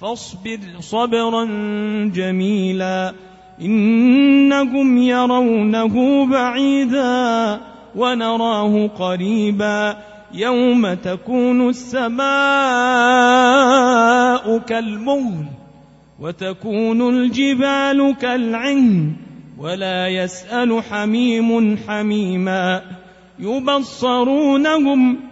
فاصبر صبرا جميلا إنهم يرونه بعيدا ونراه قريبا يوم تكون السماء كالمهل وتكون الجبال كالعهن ولا يسأل حميم حميما يبصرونهم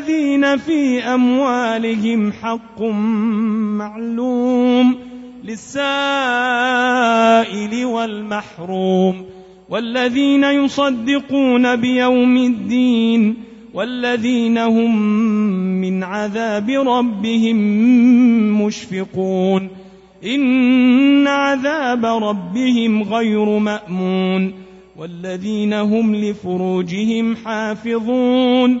والذين في أموالهم حق معلوم للسائل والمحروم والذين يصدقون بيوم الدين والذين هم من عذاب ربهم مشفقون إن عذاب ربهم غير مأمون والذين هم لفروجهم حافظون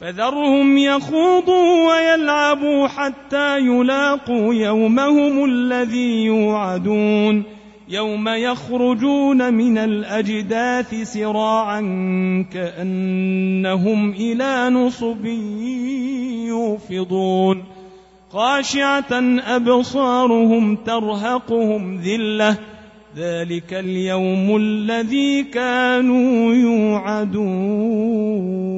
فذرهم يخوضوا ويلعبوا حتى يلاقوا يومهم الذي يوعدون. يوم يخرجون من الأجداث سراعا كأنهم إلى نصب يوفضون. خاشعة أبصارهم ترهقهم ذلة. ذلك اليوم الذي كانوا يوعدون.